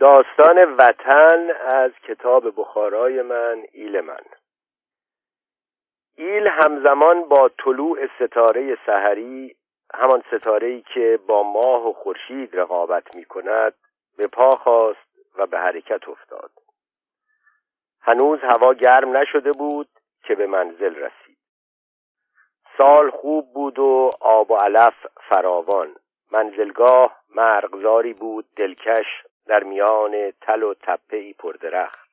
داستان وطن از کتاب بخارای من ایل من. ایل همزمان با طلوع ستاره سحری همان ستاره که با ماه و خورشید رقابت می کند به پا خواست و به حرکت افتاد. هنوز هوا گرم نشده بود که به منزل رسید. سال خوب بود و آب و علف فراوان. منزلگاه مرغزاری بود دلکش در میان تل و تپه پردرخت.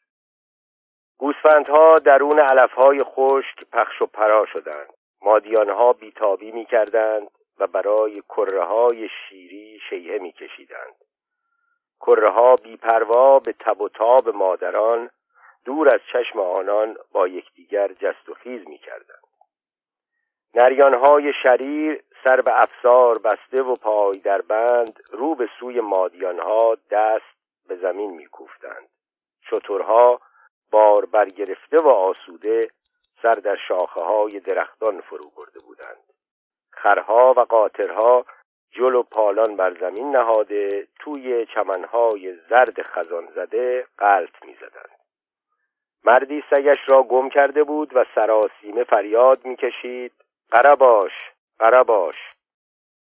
گوسفندها درون علفهای خشک پخش و پرا شدند. مادیانها بیتابی می کردند و برای کره های شیری شیهه می کشیدند کره ها بیپروا به تب و تاب مادران دور از چشم آنان با یکدیگر جست و خیز می کردند نریانهای شریر سر به افسار بسته و پای در بند رو به سوی مادیانها دست به زمین میکوفتند. شترها بار برگرفته و آسوده سر در شاخه های درختان فرو برده بودند. خرها و قاطرها جل و پالان بر زمین نهاده توی چمنهای زرد خزان زده قلط می‌زدند. مردی سگش را گم کرده بود و سراسیمه فریاد می‌کشید. قرباش قرباش.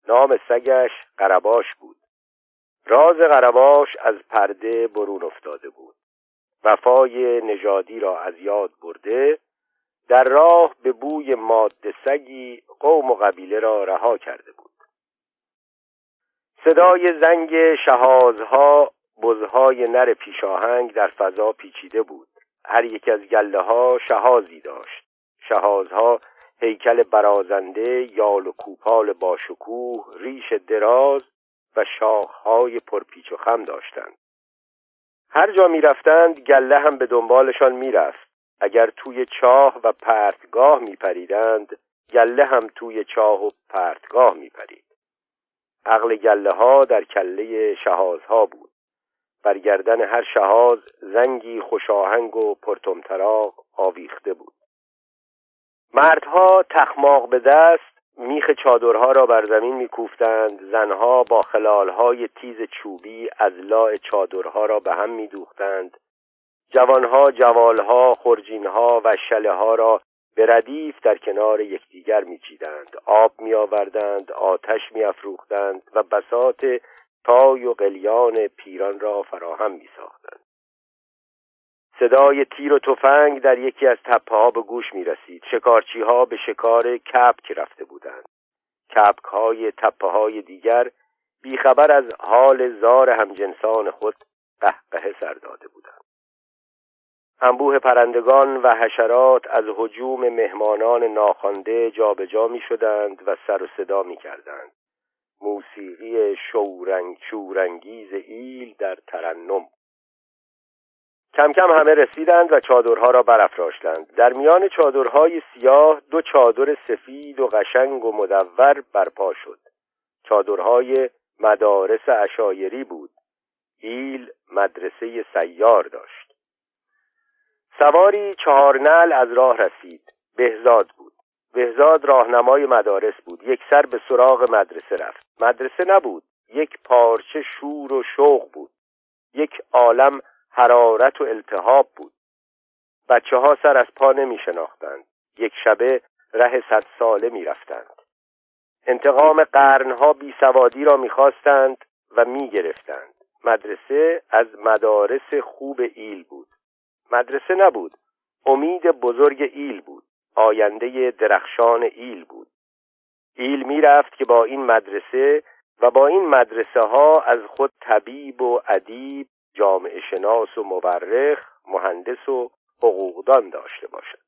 نام سگش قرباش بود. راز قرباش از پرده برون افتاده بود. وفای نژادی را از یاد برده در راه به بوی ماده سگی قوم و قبیله را رها کرده بود. صدای زنگ شهازها بزهای نر پیشاهنگ در فضا پیچیده بود. هر یک از گله ها شهازی داشت. شهازها هیکل برازنده یال و کوپال باشکوه ریش دراز و شاخهای پرپیچ و خم داشتند. هر جا می رفتند گله هم به دنبالشان می‌رفت. اگر توی چاه و پرتگاه می پریدند گله هم توی چاه و پرتگاه می پرید عقل گله ها در کله شهازها بود. بر گردن هر شهاز زنگی خوشاهنگ و پرتمطراق آویخته بود. مردها تخماق به دست میخ چادرها را بر زمین میکوفتند زنها با خلالهای تیز چوبی از لاع چادرها را به هم میدوختند. جوانها جوالها خرجینها و شله ها را به ردیف در کنار یکدیگر میچیدند. آب میآوردند آتش میافروختند و بسات تای و قلیان پیران را فراهم میساختند. صدای تیر و تفنگ در یکی از تپه ها به گوش می رسید شکارچی ها به شکار کپک رفته بودند. کپک های تپه های دیگر بیخبر از حال زار همجنسان خود قهقه سر داده بودند. انبوه پرندگان و حشرات از حجوم مهمانان ناخوانده جابجا می شدند و سر و صدا می کردند موسیقی شورنگ شورانگیز ایل در ترنم کم کم همه رسیدند و چادرها را برافراشتند. در میان چادرهای سیاه دو چادر سفید و قشنگ و مدور برپا شد. چادرهای مدارس اشایری بود. ایل مدرسه سیار داشت. سواری چهارنل از راه رسید. بهزاد بود. بهزاد راهنمای مدارس بود. یک سر به سراغ مدرسه رفت. مدرسه نبود. یک پارچه شور و شوق بود. یک عالم حرارت و التهاب بود. بچه ها سر از پا نمی شناختند یک شبه ره صد ساله می رفتند انتقام قرنها بی سوادی را می خواستند و می گرفتند مدرسه از مدارس خوب ایل بود. مدرسه نبود. امید بزرگ ایل بود. آینده درخشان ایل بود. ایل می رفت که با این مدرسه و با این مدرسه ها از خود طبیب و ادیب جامعه شناس و مورخ مهندس و حقوقدان داشته باشد.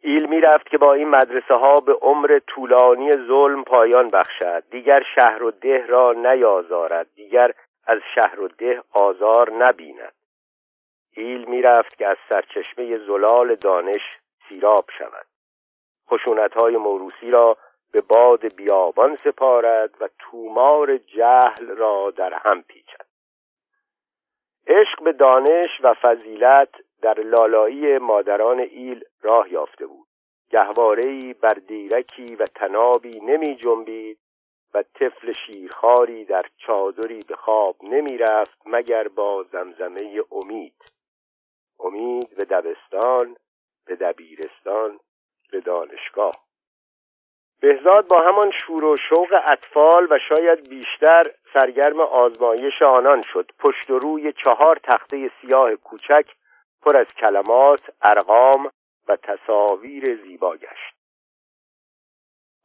ایل می رفت که با این مدرسه ها به عمر طولانی ظلم پایان بخشد. دیگر شهر و ده را نیازارد. دیگر از شهر و ده آزار نبیند. ایل می رفت که از سرچشمه زلال دانش سیراب شود. خشونت های موروسی را به باد بیابان سپارد و تومار جهل را در هم پیچد. عشق به دانش و فضیلت در لالایی مادران ایل راه یافته بود. گهوارهای بر دیرکی و تنابی نمی جنبید و طفل شیرخواری در چادری به خواب نمی رفت مگر با زمزمه امید. امید به دبستان به دبیرستان به دانشگاه. بهزاد با همان شور و شوق اطفال و شاید بیشتر سرگرم آزمایش آنان شد. پشت و روی چهار تخته سیاه کوچک پر از کلمات، ارقام و تصاویر زیبا گشت.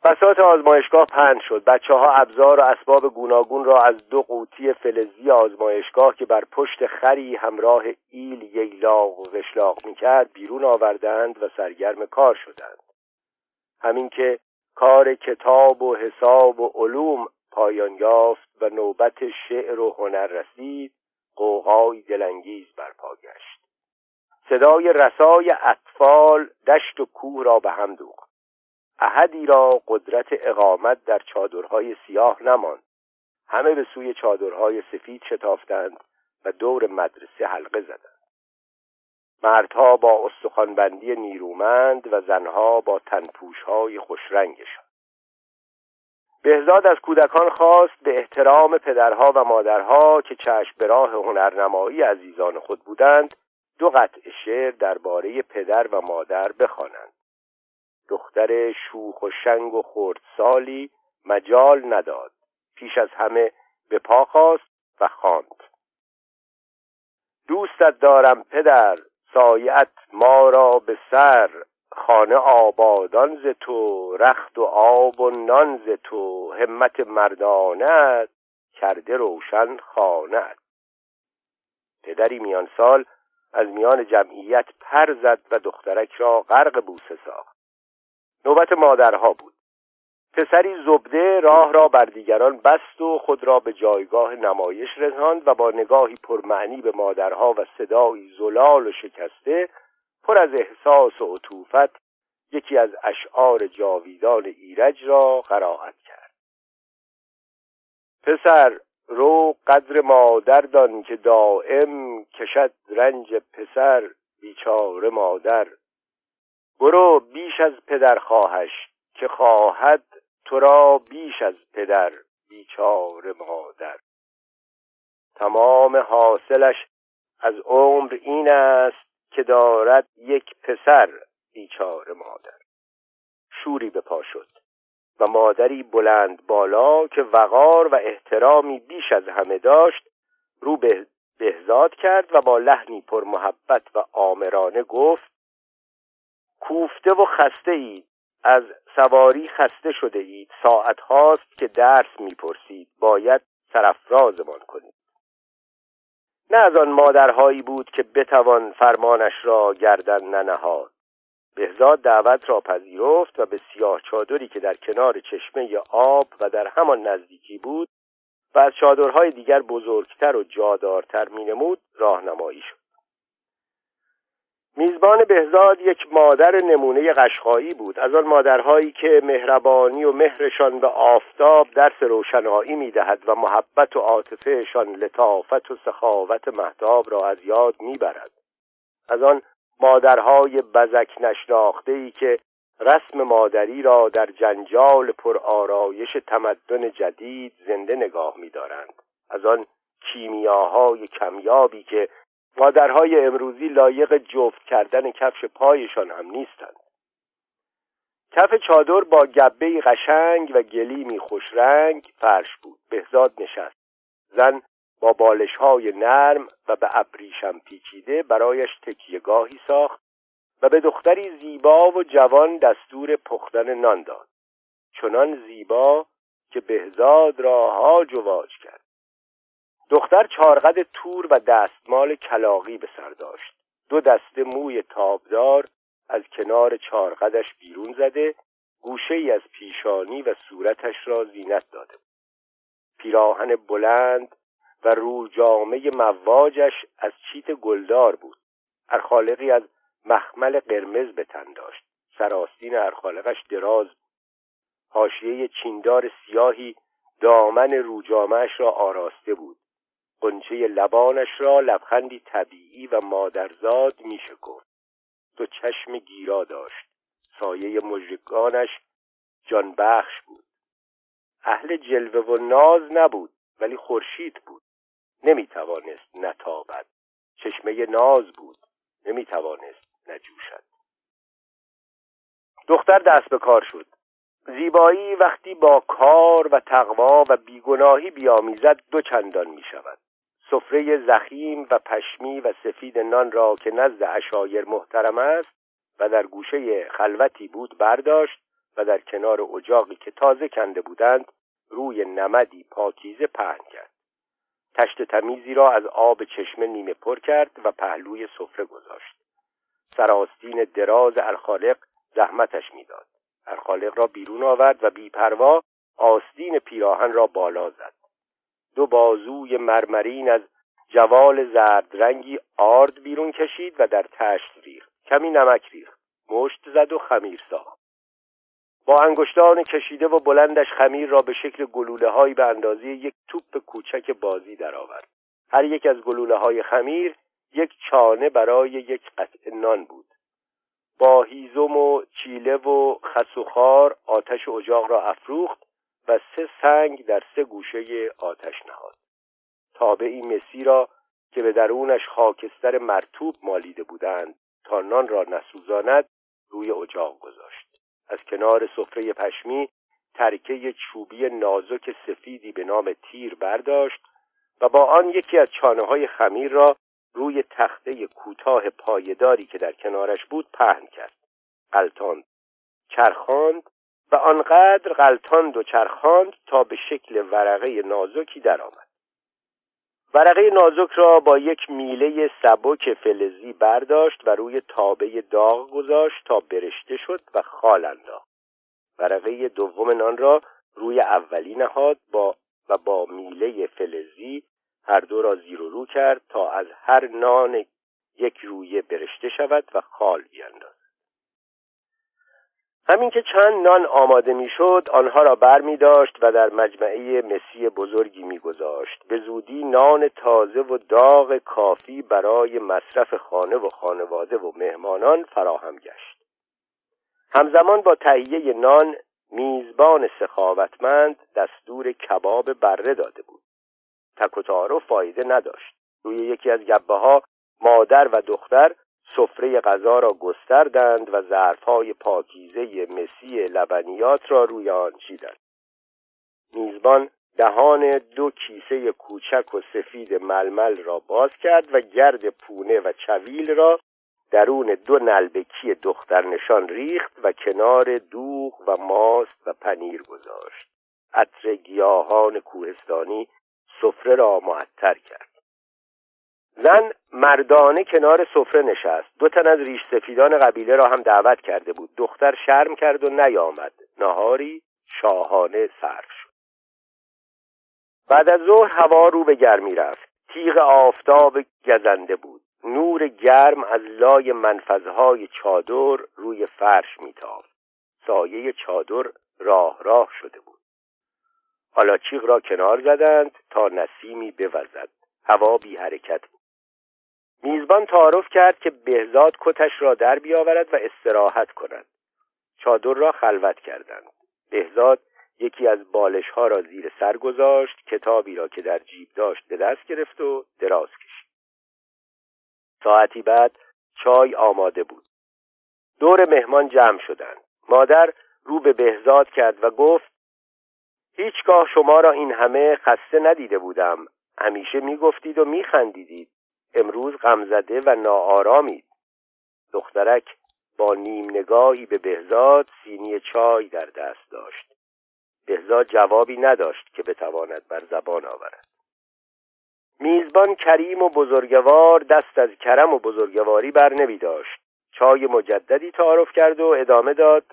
بسات آزمایشگاه پند شد. بچه ها ابزار و اسباب گوناگون را از دو قوطی فلزی آزمایشگاه که بر پشت خری همراه ایل ییلاق و وشلاق می‌کرد بیرون آوردند و سرگرم کار شدند. همین که کار کتاب و حساب و علوم پایان یافت و نوبت شعر و هنر رسید قوقای دلانگیز برپا گشت. صدای رسای اطفال دشت و کوه را به هم دوخت. احدی را قدرت اقامت در چادرهای سیاه نماند. همه به سوی چادرهای سفید شتافتند و دور مدرسه حلقه زدند. مردها با استخوانبندی نیرومند و زنها با تنپوشهای خوشرنگشان. بهزاد از کودکان خواست به احترام پدرها و مادرها که چشم به راه هنرنمایی عزیزان خود بودند دو قطع شعر درباره پدر و مادر بخوانند. دختر شوخ و شنگ و خردسالی مجال نداد. پیش از همه به پا خواست و خواند. دوستت دارم پدر. سایت ما را به سر. خانه آبادان ز تو رخت و آب و نان ز تو. همت مردانت کرده روشن خانت. پدری میان سال از میان جمعیت پر زد و دخترک را غرق بوسه ساخت. نوبت مادرها بود. پسری زبده راه را بر دیگران بست و خود را به جایگاه نمایش رساند و با نگاهی پرمعنی به مادرها و صدایی زلال و شکسته پر از احساس و عطوفت یکی از اشعار جاویدان ایرج را قرائت کرد. پسر رو قدر مادر دان که دائم کشد رنج پسر بیچاره مادر. برو بیش از پدر خواهش که خواهد تو را بیش از پدر بیچاره مادر. تمام حاصلش از عمر این است که دارد یک پسر بیچاره مادر. شوری به پا شد و مادری بلند بالا که وقار و احترامی بیش از همه داشت رو به بهزاد کرد و با لحنی پر محبت و آمرانه گفت کوفته و خسته اید از سواری خسته شده اید. ساعت هاست که درس می‌پرسید. باید سرفرازمان کنید. نه از آن مادرهایی بود که بتوان فرمانش را گردن ننهاد. بهزاد دعوت را پذیرفت و به سیاه چادری که در کنار چشمه آب و در همان نزدیکی بود و از چادرهای دیگر بزرگتر و جادارتر مینمود راهنمایی شد. میزبان بهزاد یک مادر نمونه قشقایی بود. از آن مادرهایی که مهربانی و مهرشان به آفتاب درس روشنایی می‌دهد و محبت و عاطفهشان لطافت و سخاوت محتاب را از یاد می‌برد. از آن مادرهای بزک نشناخته ای که رسم مادری را در جنجال پر آرایش تمدن جدید زنده نگاه می‌دارند. از آن کیمیاهای کمیابی که مادرهای امروزی لایق جفت کردن کفش پایشان هم نیستند. کف چادر با گبه قشنگ و گلیمی خوش رنگ فرش بود. بهزاد نشست. زن با بالش های نرم و به ابریشم پیچیده برایش تکیهگاهی ساخت و به دختری زیبا و جوان دستور پختن نان داد. چنان زیبا که بهزاد را هاج و واج کرد. دختر چارقد تور و دستمال کلاقی به سر داشت. دو دسته موی تابدار از کنار چارقدش بیرون زده گوشه ای از پیشانی و صورتش را زینت داده بود. پیراهن بلند و رو جامعه مواجش از چیت گلدار بود. ارخالقی از مخمل قرمز به تن داشت. سراستین ارخالقش دراز بود. حاشیه چیندار سیاهی دامن روجامش را آراسته بود. قنچه لبانش را لبخندی طبیعی و مادرزاد میشه گفت دو چشم گیرا داشت. سایه مژگانش جان بخش بود. اهل جلوه و ناز نبود ولی خورشید بود. نمی‌توانست نتابد. چشمه ناز بود. نمی‌توانست نجوشد. دختر دست به کار شد. زیبایی وقتی با کار و تقوا و بیگناهی بیامیزد دو چندان می شود سفره زخیم و پشمی و سفید نان را که نزد اشایر محترم است و در گوشه خلوتی بود برداشت و در کنار اجاقی که تازه کنده بودند روی نمدی پاکیزه پهن کرد. تشت تمیزی را از آب چشمه نیمه پر کرد و پهلوی سفره گذاشت. سراستین دراز الخالق زحمتش می‌داد. الخالق را بیرون آورد و بیپروا آستین پیراهن را بالا زد. دو بازوی مرمرین از جوال زرد رنگی آرد بیرون کشید و در تشت ریخت کمی نمک ریخت مشت زد و خمیر ساخت با انگشتان کشیده و بلندش خمیر را به شکل گلوله های به اندازه یک توپ کوچک بازی درآورد. هر یک از گلوله های خمیر یک چانه برای یک قطع نان بود. با هیزم و چیله و خس و خار آتش اجاق را افروخت و سه سنگ در سه گوشه آتش نهاد. تابعی مسی را که به درونش خاکستر مرتوب مالیده بودند تا نان را نسوزاند روی اجاق گذاشت. از کنار سفره پشمی ترکه چوبی نازک سفیدی به نام تیر برداشت و با آن یکی از چانه های خمیر را روی تخته کوتاه پایداری که در کنارش بود پهن کرد قلتاند چرخاند و آنقدر قلتاند و چرخاند تا به شکل ورقه نازکی درآمد. ورقه نازک را با یک میله سبک فلزی برداشت و روی تابه داغ گذاشت تا برشته شد و خال انداخت. ورقه دوم نان را روی اولی نهاد با و با میله فلزی هر دو را زیر و رو کرد تا از هر نان یک رویه برشته شود و خال بیاندازد همین که چند نان آماده می‌شد آنها را بر می داشت و در مجمعه مسی بزرگی میگذاشت. به زودی نان تازه و داغ کافی برای مصرف خانه و خانواده و مهمانان فراهم گشت. همزمان با تهیه نان میزبان سخاوتمند دستور کباب بره داده بود. تک و تعارف فایده نداشت. روی یکی از گبه ها مادر و دختر سفره غذا را گستردند و ظرفهای پاکیزه مسی لبنیات را روی آن چیدند. میزبان دهان دو کیسه کوچک و سفید ململ را باز کرد و گرد پونه و چویل را درون دو نلبکی دختر نشان ریخت و کنار دوغ و ماست و پنیر گذاشت. عطر گیاهان کوهستانی سفره را معطر کرد. زن مردانه کنار سفره نشست. دو تن از ریش سفیدان قبیله را هم دعوت کرده بود. دختر شرم کرد و نیامد. نهاری شاهانه صرف شد. بعد از ظهر هوا رو به گرمی رفت. تیغ آفتاب گزنده بود. نور گرم از لای منفذهای چادر روی فرش میتافت. سایه چادر راه راه شده بود. چیغ را کنار زدند تا نسیمی بوزد. هوا بی حرکت بود. میزبان تعارف کرد که بهزاد کتش را در بیاورد و استراحت کند. چادر را خلوت کردند. بهزاد یکی از بالش ها را زیر سر گذاشت کتابی را که در جیب داشت به دست گرفت و دراز کشید. ساعتی بعد چای آماده بود. دور مهمان جمع شدند. مادر رو به بهزاد کرد و گفت هیچگاه شما را این همه خسته ندیده بودم. همیشه می‌گفتید و میخندیدید. امروز غمزده و ناآرامید دخترک با نیم نگاهی به بهزاد سینی چای در دست داشت. بهزاد جوابی نداشت که بتواند بر زبان آورد. میزبان کریم و بزرگوار دست از کرم و بزرگواری بر نمی داشت. چای مجددی تعارف کرد و ادامه داد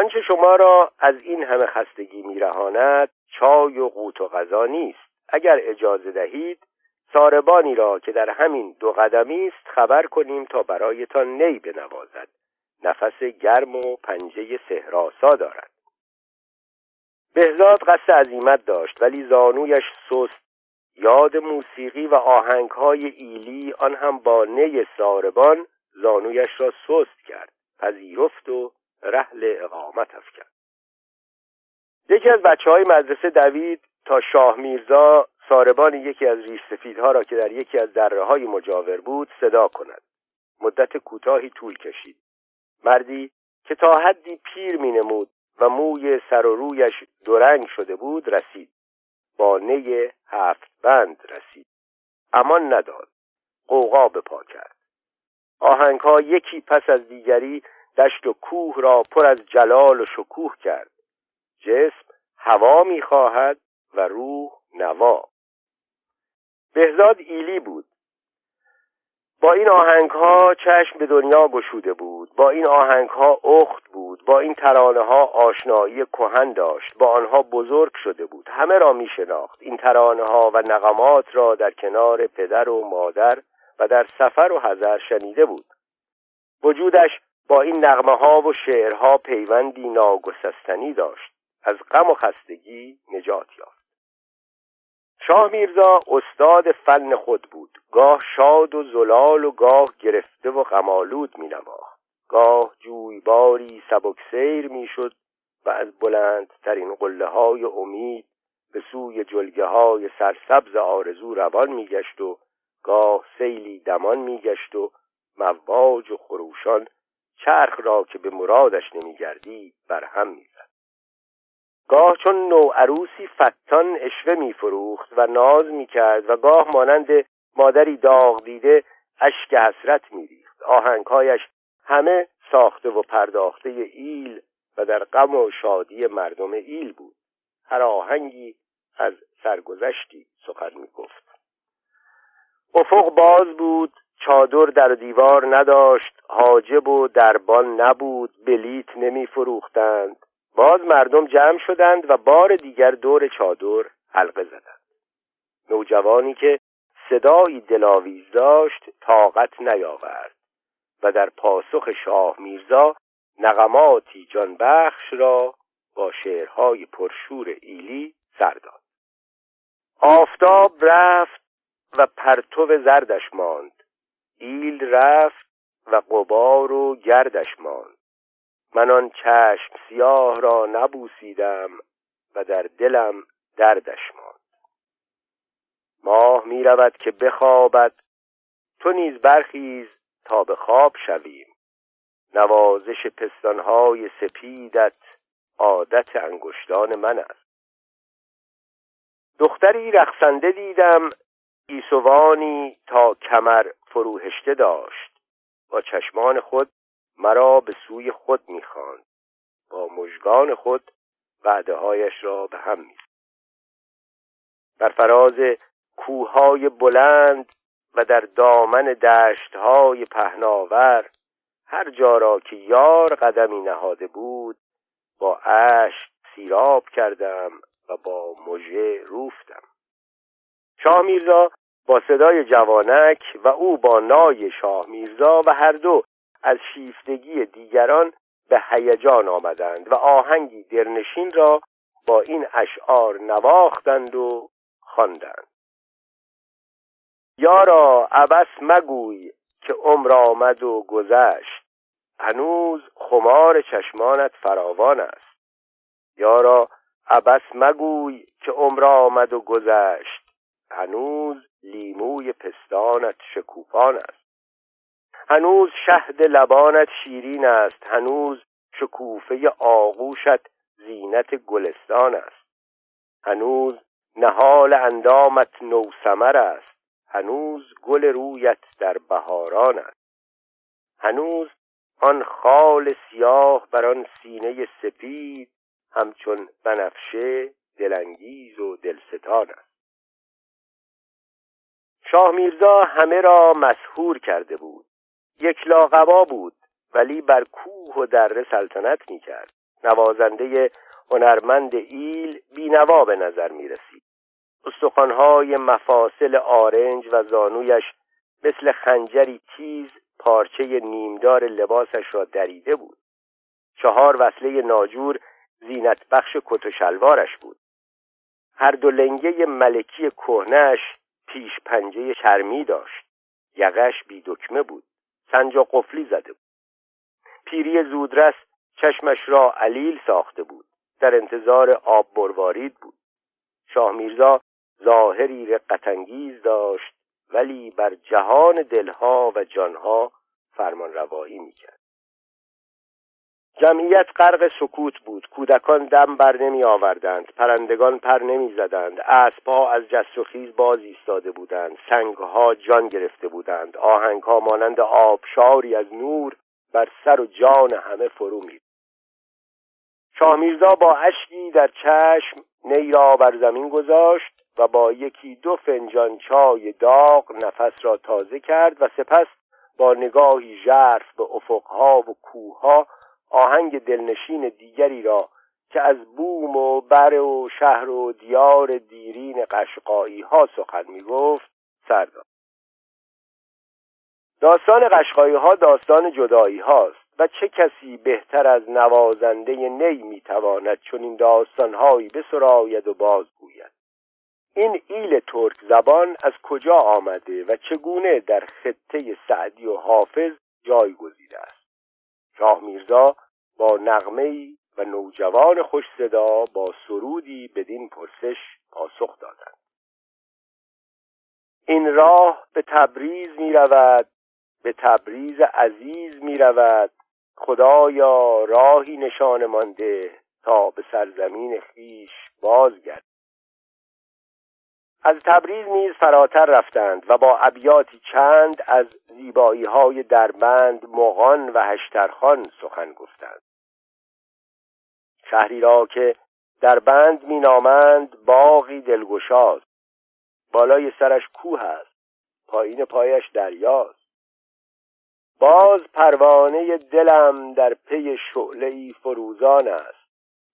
آنچه شما را از این همه خستگی میرهاند چای و قوت و غذا نیست. اگر اجازه دهید ساربانی را که در همین دو قدمی است خبر کنیم تا برایتان نی بنوازد. نفس گرم و پنجه سهراسا دارد. بهزاد قصد عزیمت داشت ولی زانویش سست. یاد موسیقی و آهنگهای ایلی آن هم با نی ساربان زانویش را سست کرد پذیرفت و رحل اقامت افکند. یکی از بچه های مدرسه دوید تا شاه میرزا ساربان یکی از ریش سفیدها را که در یکی از دره های مجاور بود صدا کند. مدت کوتاهی طول کشید. مردی که تا حدی پیر می نمود و موی سر و رویش دورنگ شده بود رسید. با نی هفت بند رسید. امان نداد. قوقا به پا کرد. آهنگ ها یکی پس از دیگری دشت و کوه را پر از جلال و شکوه کرد. جسم هوا می‌خواهد و روح نوا. بهزاد ایلی بود. با این آهنگ ها چشم به دنیا گشوده بود. با این آهنگ ها اخت بود. با این ترانه ها آشنایی کهن داشت. با آنها بزرگ شده بود. همه را می شناخت این ترانه ها و نقمات را در کنار پدر و مادر و در سفر و حذر شنیده بود. وجودش با این نغمه ها و شعرها پیوندی ناگسستنی داشت. از غم و خستگی نجات یافت. شاه میرزا استاد فن خود بود. گاه شاد و زلال و گاه گرفته و غمالود می نواخت گاه جویباری سبکسیر می شد و از بلندترین قله های امید به سوی جلگه های سرسبز آرزو روان میگشت و گاه سیلی دمان میگشت و مواج و خروشان چرخ را که به مرادش نمیگردی بر هم می‌زد. گاه چون نو عروسی فتان اشوه میفروخت و ناز می‌کرد و گاه مانند مادری داغ دیده اشک حسرت میریخت. آهنگهایش همه ساخته و پرداخته ایل و در غم و شادی مردم ایل بود. هر آهنگی از سرگذشتی سخن می‌گفت. افق باز بود چادر در دیوار نداشت حاجب و دربان نبود بلیت نمی فروختند باز مردم جمع شدند و بار دیگر دور چادر حلقه زدند. نوجوانی که صدایی دلاویز داشت طاقت نیاورد و در پاسخ شاه میرزا نغماتی جانبخش را با شعرهای پرشور ایلی سر داد. آفتاب رفت و پرتو زردش ماند. ایل رفت و قبار و گردش ماند. من آن چشم سیاه را نبوسیدم و در دلم دردش ماند. ماه می رود که بخوابد. تو نیز برخیز تا به خواب شویم. نوازش پستانهای سپیدت عادت انگشتان من است. دختری رقصنده دیدم ایسوانی تا کمر فروهشته داشت. با چشمان خود مرا به سوی خود می‌خواند. با مژگان خود وعده هایش را به هم می بر فراز کوههای بلند و در دامن دشتهای پهناور هر جا را که یار قدمی نهاده بود با اشک سیراب کردم و با مژه روفتم. شاه میرزا با صدای جوانک و او با نای شاه میرزا و هر دو از شیفتگی دیگران به هیجان آمدند و آهنگی درنشین را با این اشعار نواختند و خواندند. یارا عبس مگوی که عمر آمد و گذشت. هنوز خمار چشمانت فراوان است. یارا عبس مگوی که عمر آمد و گذشت. هنوز لیموی پستانت شکوفان است. هنوز شهد لبانت شیرین است هنوز شکوفه آغوشت زینت گلستان است. هنوز نهال اندامت نوسمر است هنوز گل رویت در بهاران است. هنوز آن خال سیاه بر آن سینه سپید همچون بنفشه دلانگیز و دلستان است. شاه میرزا همه را مسهور کرده بود. یک لاغبا بود ولی بر کوه و دره سلطنت می‌کرد. نوازنده هنرمند ایل بینوا به نظر می رسید استخوانهای مفاصل آرنج و زانویش مثل خنجری تیز پارچه نیمدار لباسش را دریده بود. چهار وصله ناجور زینت بخش کت و شلوارش بود. هر دو لنگه ملکی کهنش پیش پنجه چرمی داشت. یقش بی دکمه بود. سنجا قفلی زده بود. پیری زودرس چشمش را علیل ساخته بود. در انتظار آب بروارید بود. شاه میرزا ظاهری رقتانگیز داشت ولی بر جهان دلها و جانها فرمان روایی می‌کرد. جمعیت غرق سکوت بود. کودکان دم بر نمی آوردند. پرندگان پر نمی زدند. اسبها از جست و خیز باز ایستاده بودند. سنگها جان گرفته بودند. آهنگها مانند آبشاری از نور بر سر و جان همه فرو می شاه میرزا با اشکی در چشم نی را بر زمین گذاشت و با یکی دو فنجان چای داغ نفس را تازه کرد و سپس با نگاهی ژرف به افقها و کوهها آهنگ دلنشین دیگری را که از بوم و بر و شهر و دیار دیرین قشقایی ها سخن می گفت سر داستان قشقایی ها داستان جدایی هاست و چه کسی بهتر از نوازنده نی می‌تواند چون این داستانهایی بسراید و بازگوید؟ این ایل ترک زبان از کجا آمده و چگونه در خطه سعدی و حافظ جای گزیده است؟ شاه میرزا با نغمه و نوجوان خوش صدا با سرودی بدین پرسش پاسخ دادند. این راه به تبریز می رود به تبریز عزیز می رود خدایا راهی نشان مانده تا به سرزمین خیش بازگرد. از تبریز نیز فراتر رفتند و با ابیاتی چند از زیبایی های دربند مغان و هشترخان سخن گفتند. شهری را که دربند می نامند باغی دلگشاست بالای سرش کوه است پایین پایش دریاست. باز پروانه دلم در پی شعله فروزان است.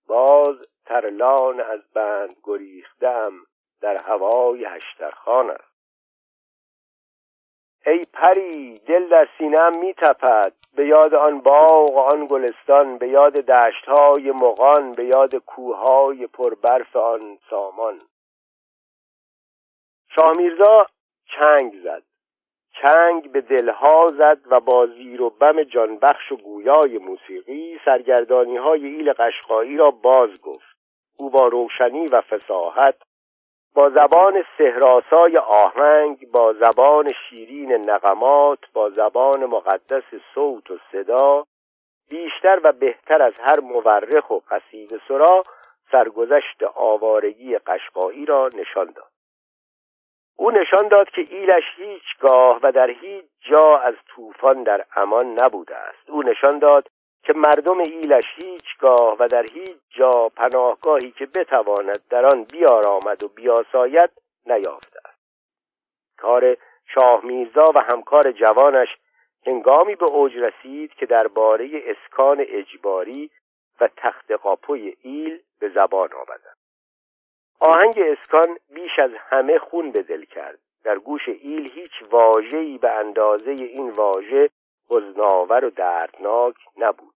باز ترلان از بند گریختم در هوای هشترخان است. ای پری دل در سینم می تپد به یاد آن باغ آن گلستان به یاد دشتهای مغان به یاد کوههای پربرف آن سامان. شاه میرزا چنگ زد. چنگ به دلها زد و با زیر و بم جانبخش و گویای موسیقی سرگردانی های ایل قشقایی را باز گفت. او با روشنی و فساحت با زبان سهراسای آهنگ با زبان شیرین نغمات با زبان مقدس صوت و صدا بیشتر و بهتر از هر مورخ و قصید سرا سرگذشت آوارگی قشقایی را نشان داد. او نشان داد که ایلش هیچگاه و در هیچ جا از طوفان در امان نبوده است. او نشان داد که مردم ایلش هیچگاه و در هیچ جا پناهگاهی که بتواند در آن بیارامد و بیاساید نیافته است. کار شاه میرزا و همکار جوانش هنگامی به اوج رسید که درباره اسکان اجباری و تخت قاپوی ایل به زبان آمدند. آهنگ اسکان بیش از همه خون به دل کرد. در گوش ایل هیچ واژه‌ای به اندازه این واژه حزناور و دردناک نبود.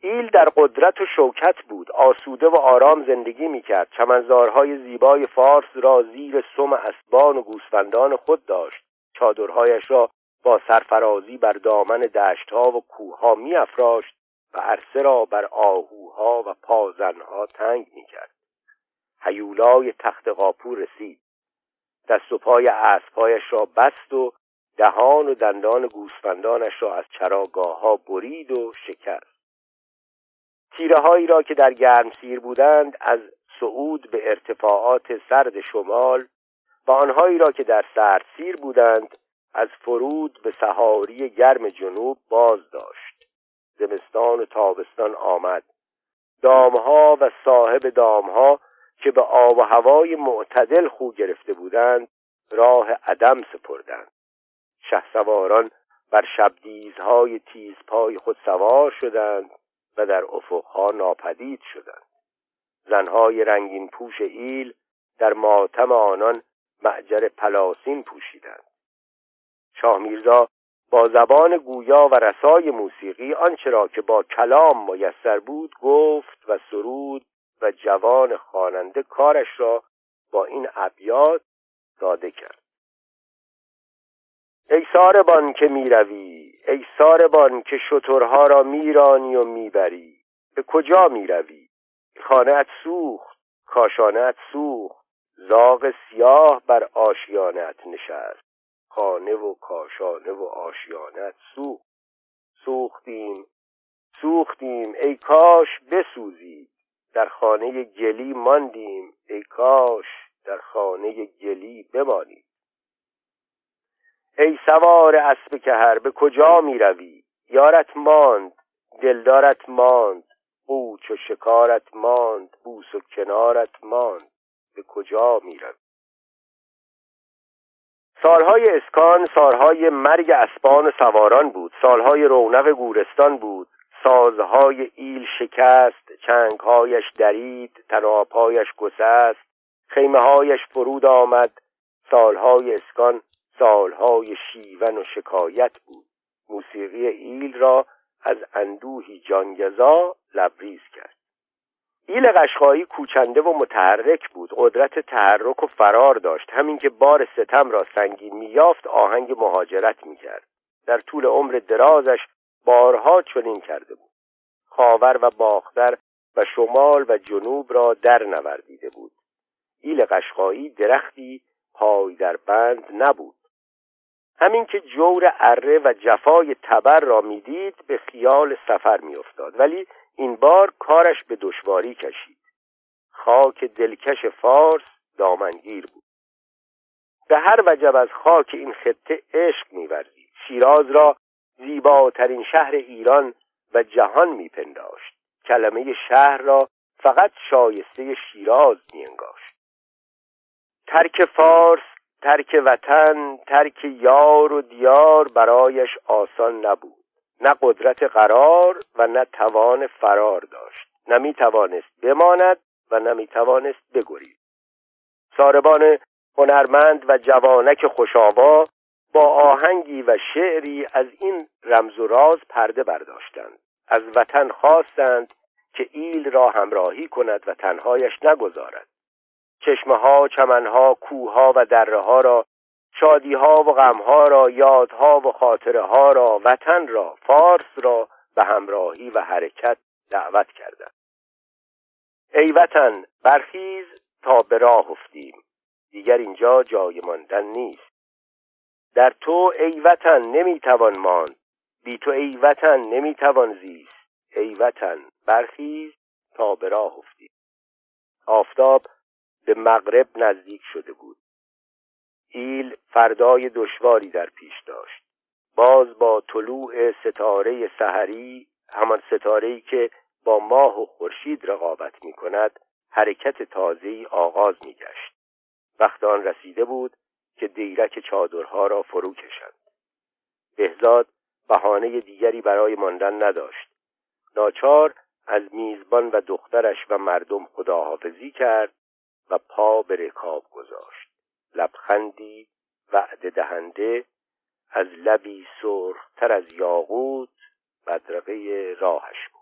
ایل در قدرت و شوکت بود. آسوده و آرام زندگی می‌کرد. چمنزارهای زیبای فارس را زیر سم اسبان و گوسفندان خود داشت. چادرهایش را با سرفرازی بر دامن دشتها و کوهها میافراشت و عرصه را بر آهوها و پازنها تنگ می‌کرد. هیولای تخت قاپور رسید. دست و پای اسبهایش را بست و دهان و دندان گوسفندانش را از چراگاه ها برید و شکست. تیره هایی را که در گرم سیر بودند از صعود به ارتفاعات سرد شمال و آنهایی را که در سرد سیر بودند از فرود به سهاری گرم جنوب باز داشت. زمستان و تابستان آمد. دامها و صاحب دامها که به آب و هوای معتدل خو گرفته بودند راه عدم سپردند. سواران بر شبدیزهای تیزپای خود سوار شدند. و در افقها ناپدید شدند. زنهای رنگین پوش ایل در ماتم آنان معجر پلاسین پوشیدند. شاه میرزا با زبان گویا و رسای موسیقی آنچه را که با کلام میسر بود گفت و سرود و جوان خواننده کارش را با این ابیات داده کرد. ای ساربان که می‌روی ای ساربان که شترها را میرانی و می‌بری به کجا می روی خانه سوخت کاشانه سوخت زاغ سیاه بر آشیانت نشست خانه و کاشانه و آشیانت سوخت. سوختیم سوختیم ای کاش بسوزید. در خانه گلی ماندیم ای کاش در خانه گلی بمانید. ای سوار اسب کهر به کجا می روی یارت ماند دلدارت ماند قوچ و شکارت ماند بوس و کنارت ماند. به کجا می روی سالهای اسکان سالهای مرگ اسبان و سواران بود. سالهای رونق گورستان بود. سازهای ایل شکست چنگهایش درید تنابهایش گسست خیمه هایش فرود آمد. سالهای اسکان سالهای شیون و شکایت بود. موسیقی ایل را از اندوهی جانگزا لبریز کرد. ایل قشقایی کوچنده و متحرک بود. قدرت تحرک و فرار داشت. همین که بار ستم را سنگین میافت آهنگ مهاجرت می‌کرد. در طول عمر درازش بارها چنین کرده بود. خاور و باختر و شمال و جنوب را در نوردیده بود. ایل قشقایی درختی پای در بند نبود. همین که جور اره و جفای تبر را می‌دید به خیال سفر میافتاد. ولی این بار کارش به دشواری کشید. خاک دلکش فارس دامنگیر بود. به هر وجب از خاک این خطه عشق میورزید. شیراز را زیباترین شهر ایران و جهان میپنداشت. کلمه شهر را فقط شایسته شیراز میانگاشت. ترک فارس ترک وطن ترک یار و دیار برایش آسان نبود. نه قدرت قرار و نه توان فرار داشت. نه می توانست بماند و نه می توانست بگرید ساربان هنرمند و جوانک خوشاوا با آهنگی و شعری از این رمز و راز پرده برداشتند. از وطن خواستند که ایل را همراهی کند و تنهایش نگذارد. چشمه ها چمنها کوها و دره ها را شادی ها و غم ها را یادها و خاطره ها را وطن را فارس را به همراهی و حرکت دعوت کردند. ای وطن برخیز تا به راه افتیم. دیگر اینجا جای ماندن نیست. در تو ای وطن نمی‌توان ماند. بی تو ای وطن نمی‌توان زیست. ای وطن برخیز تا به راه افتیم. آفتاب به مغرب نزدیک شده بود. ایل فردای دشواری در پیش داشت. باز با طلوع ستاره سحری همان ستاره‌ای که با ماه و خورشید رقابت می کند حرکت تازه‌ای آغاز می گشت وقت آن رسیده بود که دیرک چادرها را فرو کشند. بهزاد بهانه دیگری برای ماندن نداشت. ناچار از میزبان و دخترش و مردم خداحافظی کرد و پا به رکاب گذاشت. لبخندی وعده دهنده از لبی سرختر از یاقوت بدرقه راهش بود.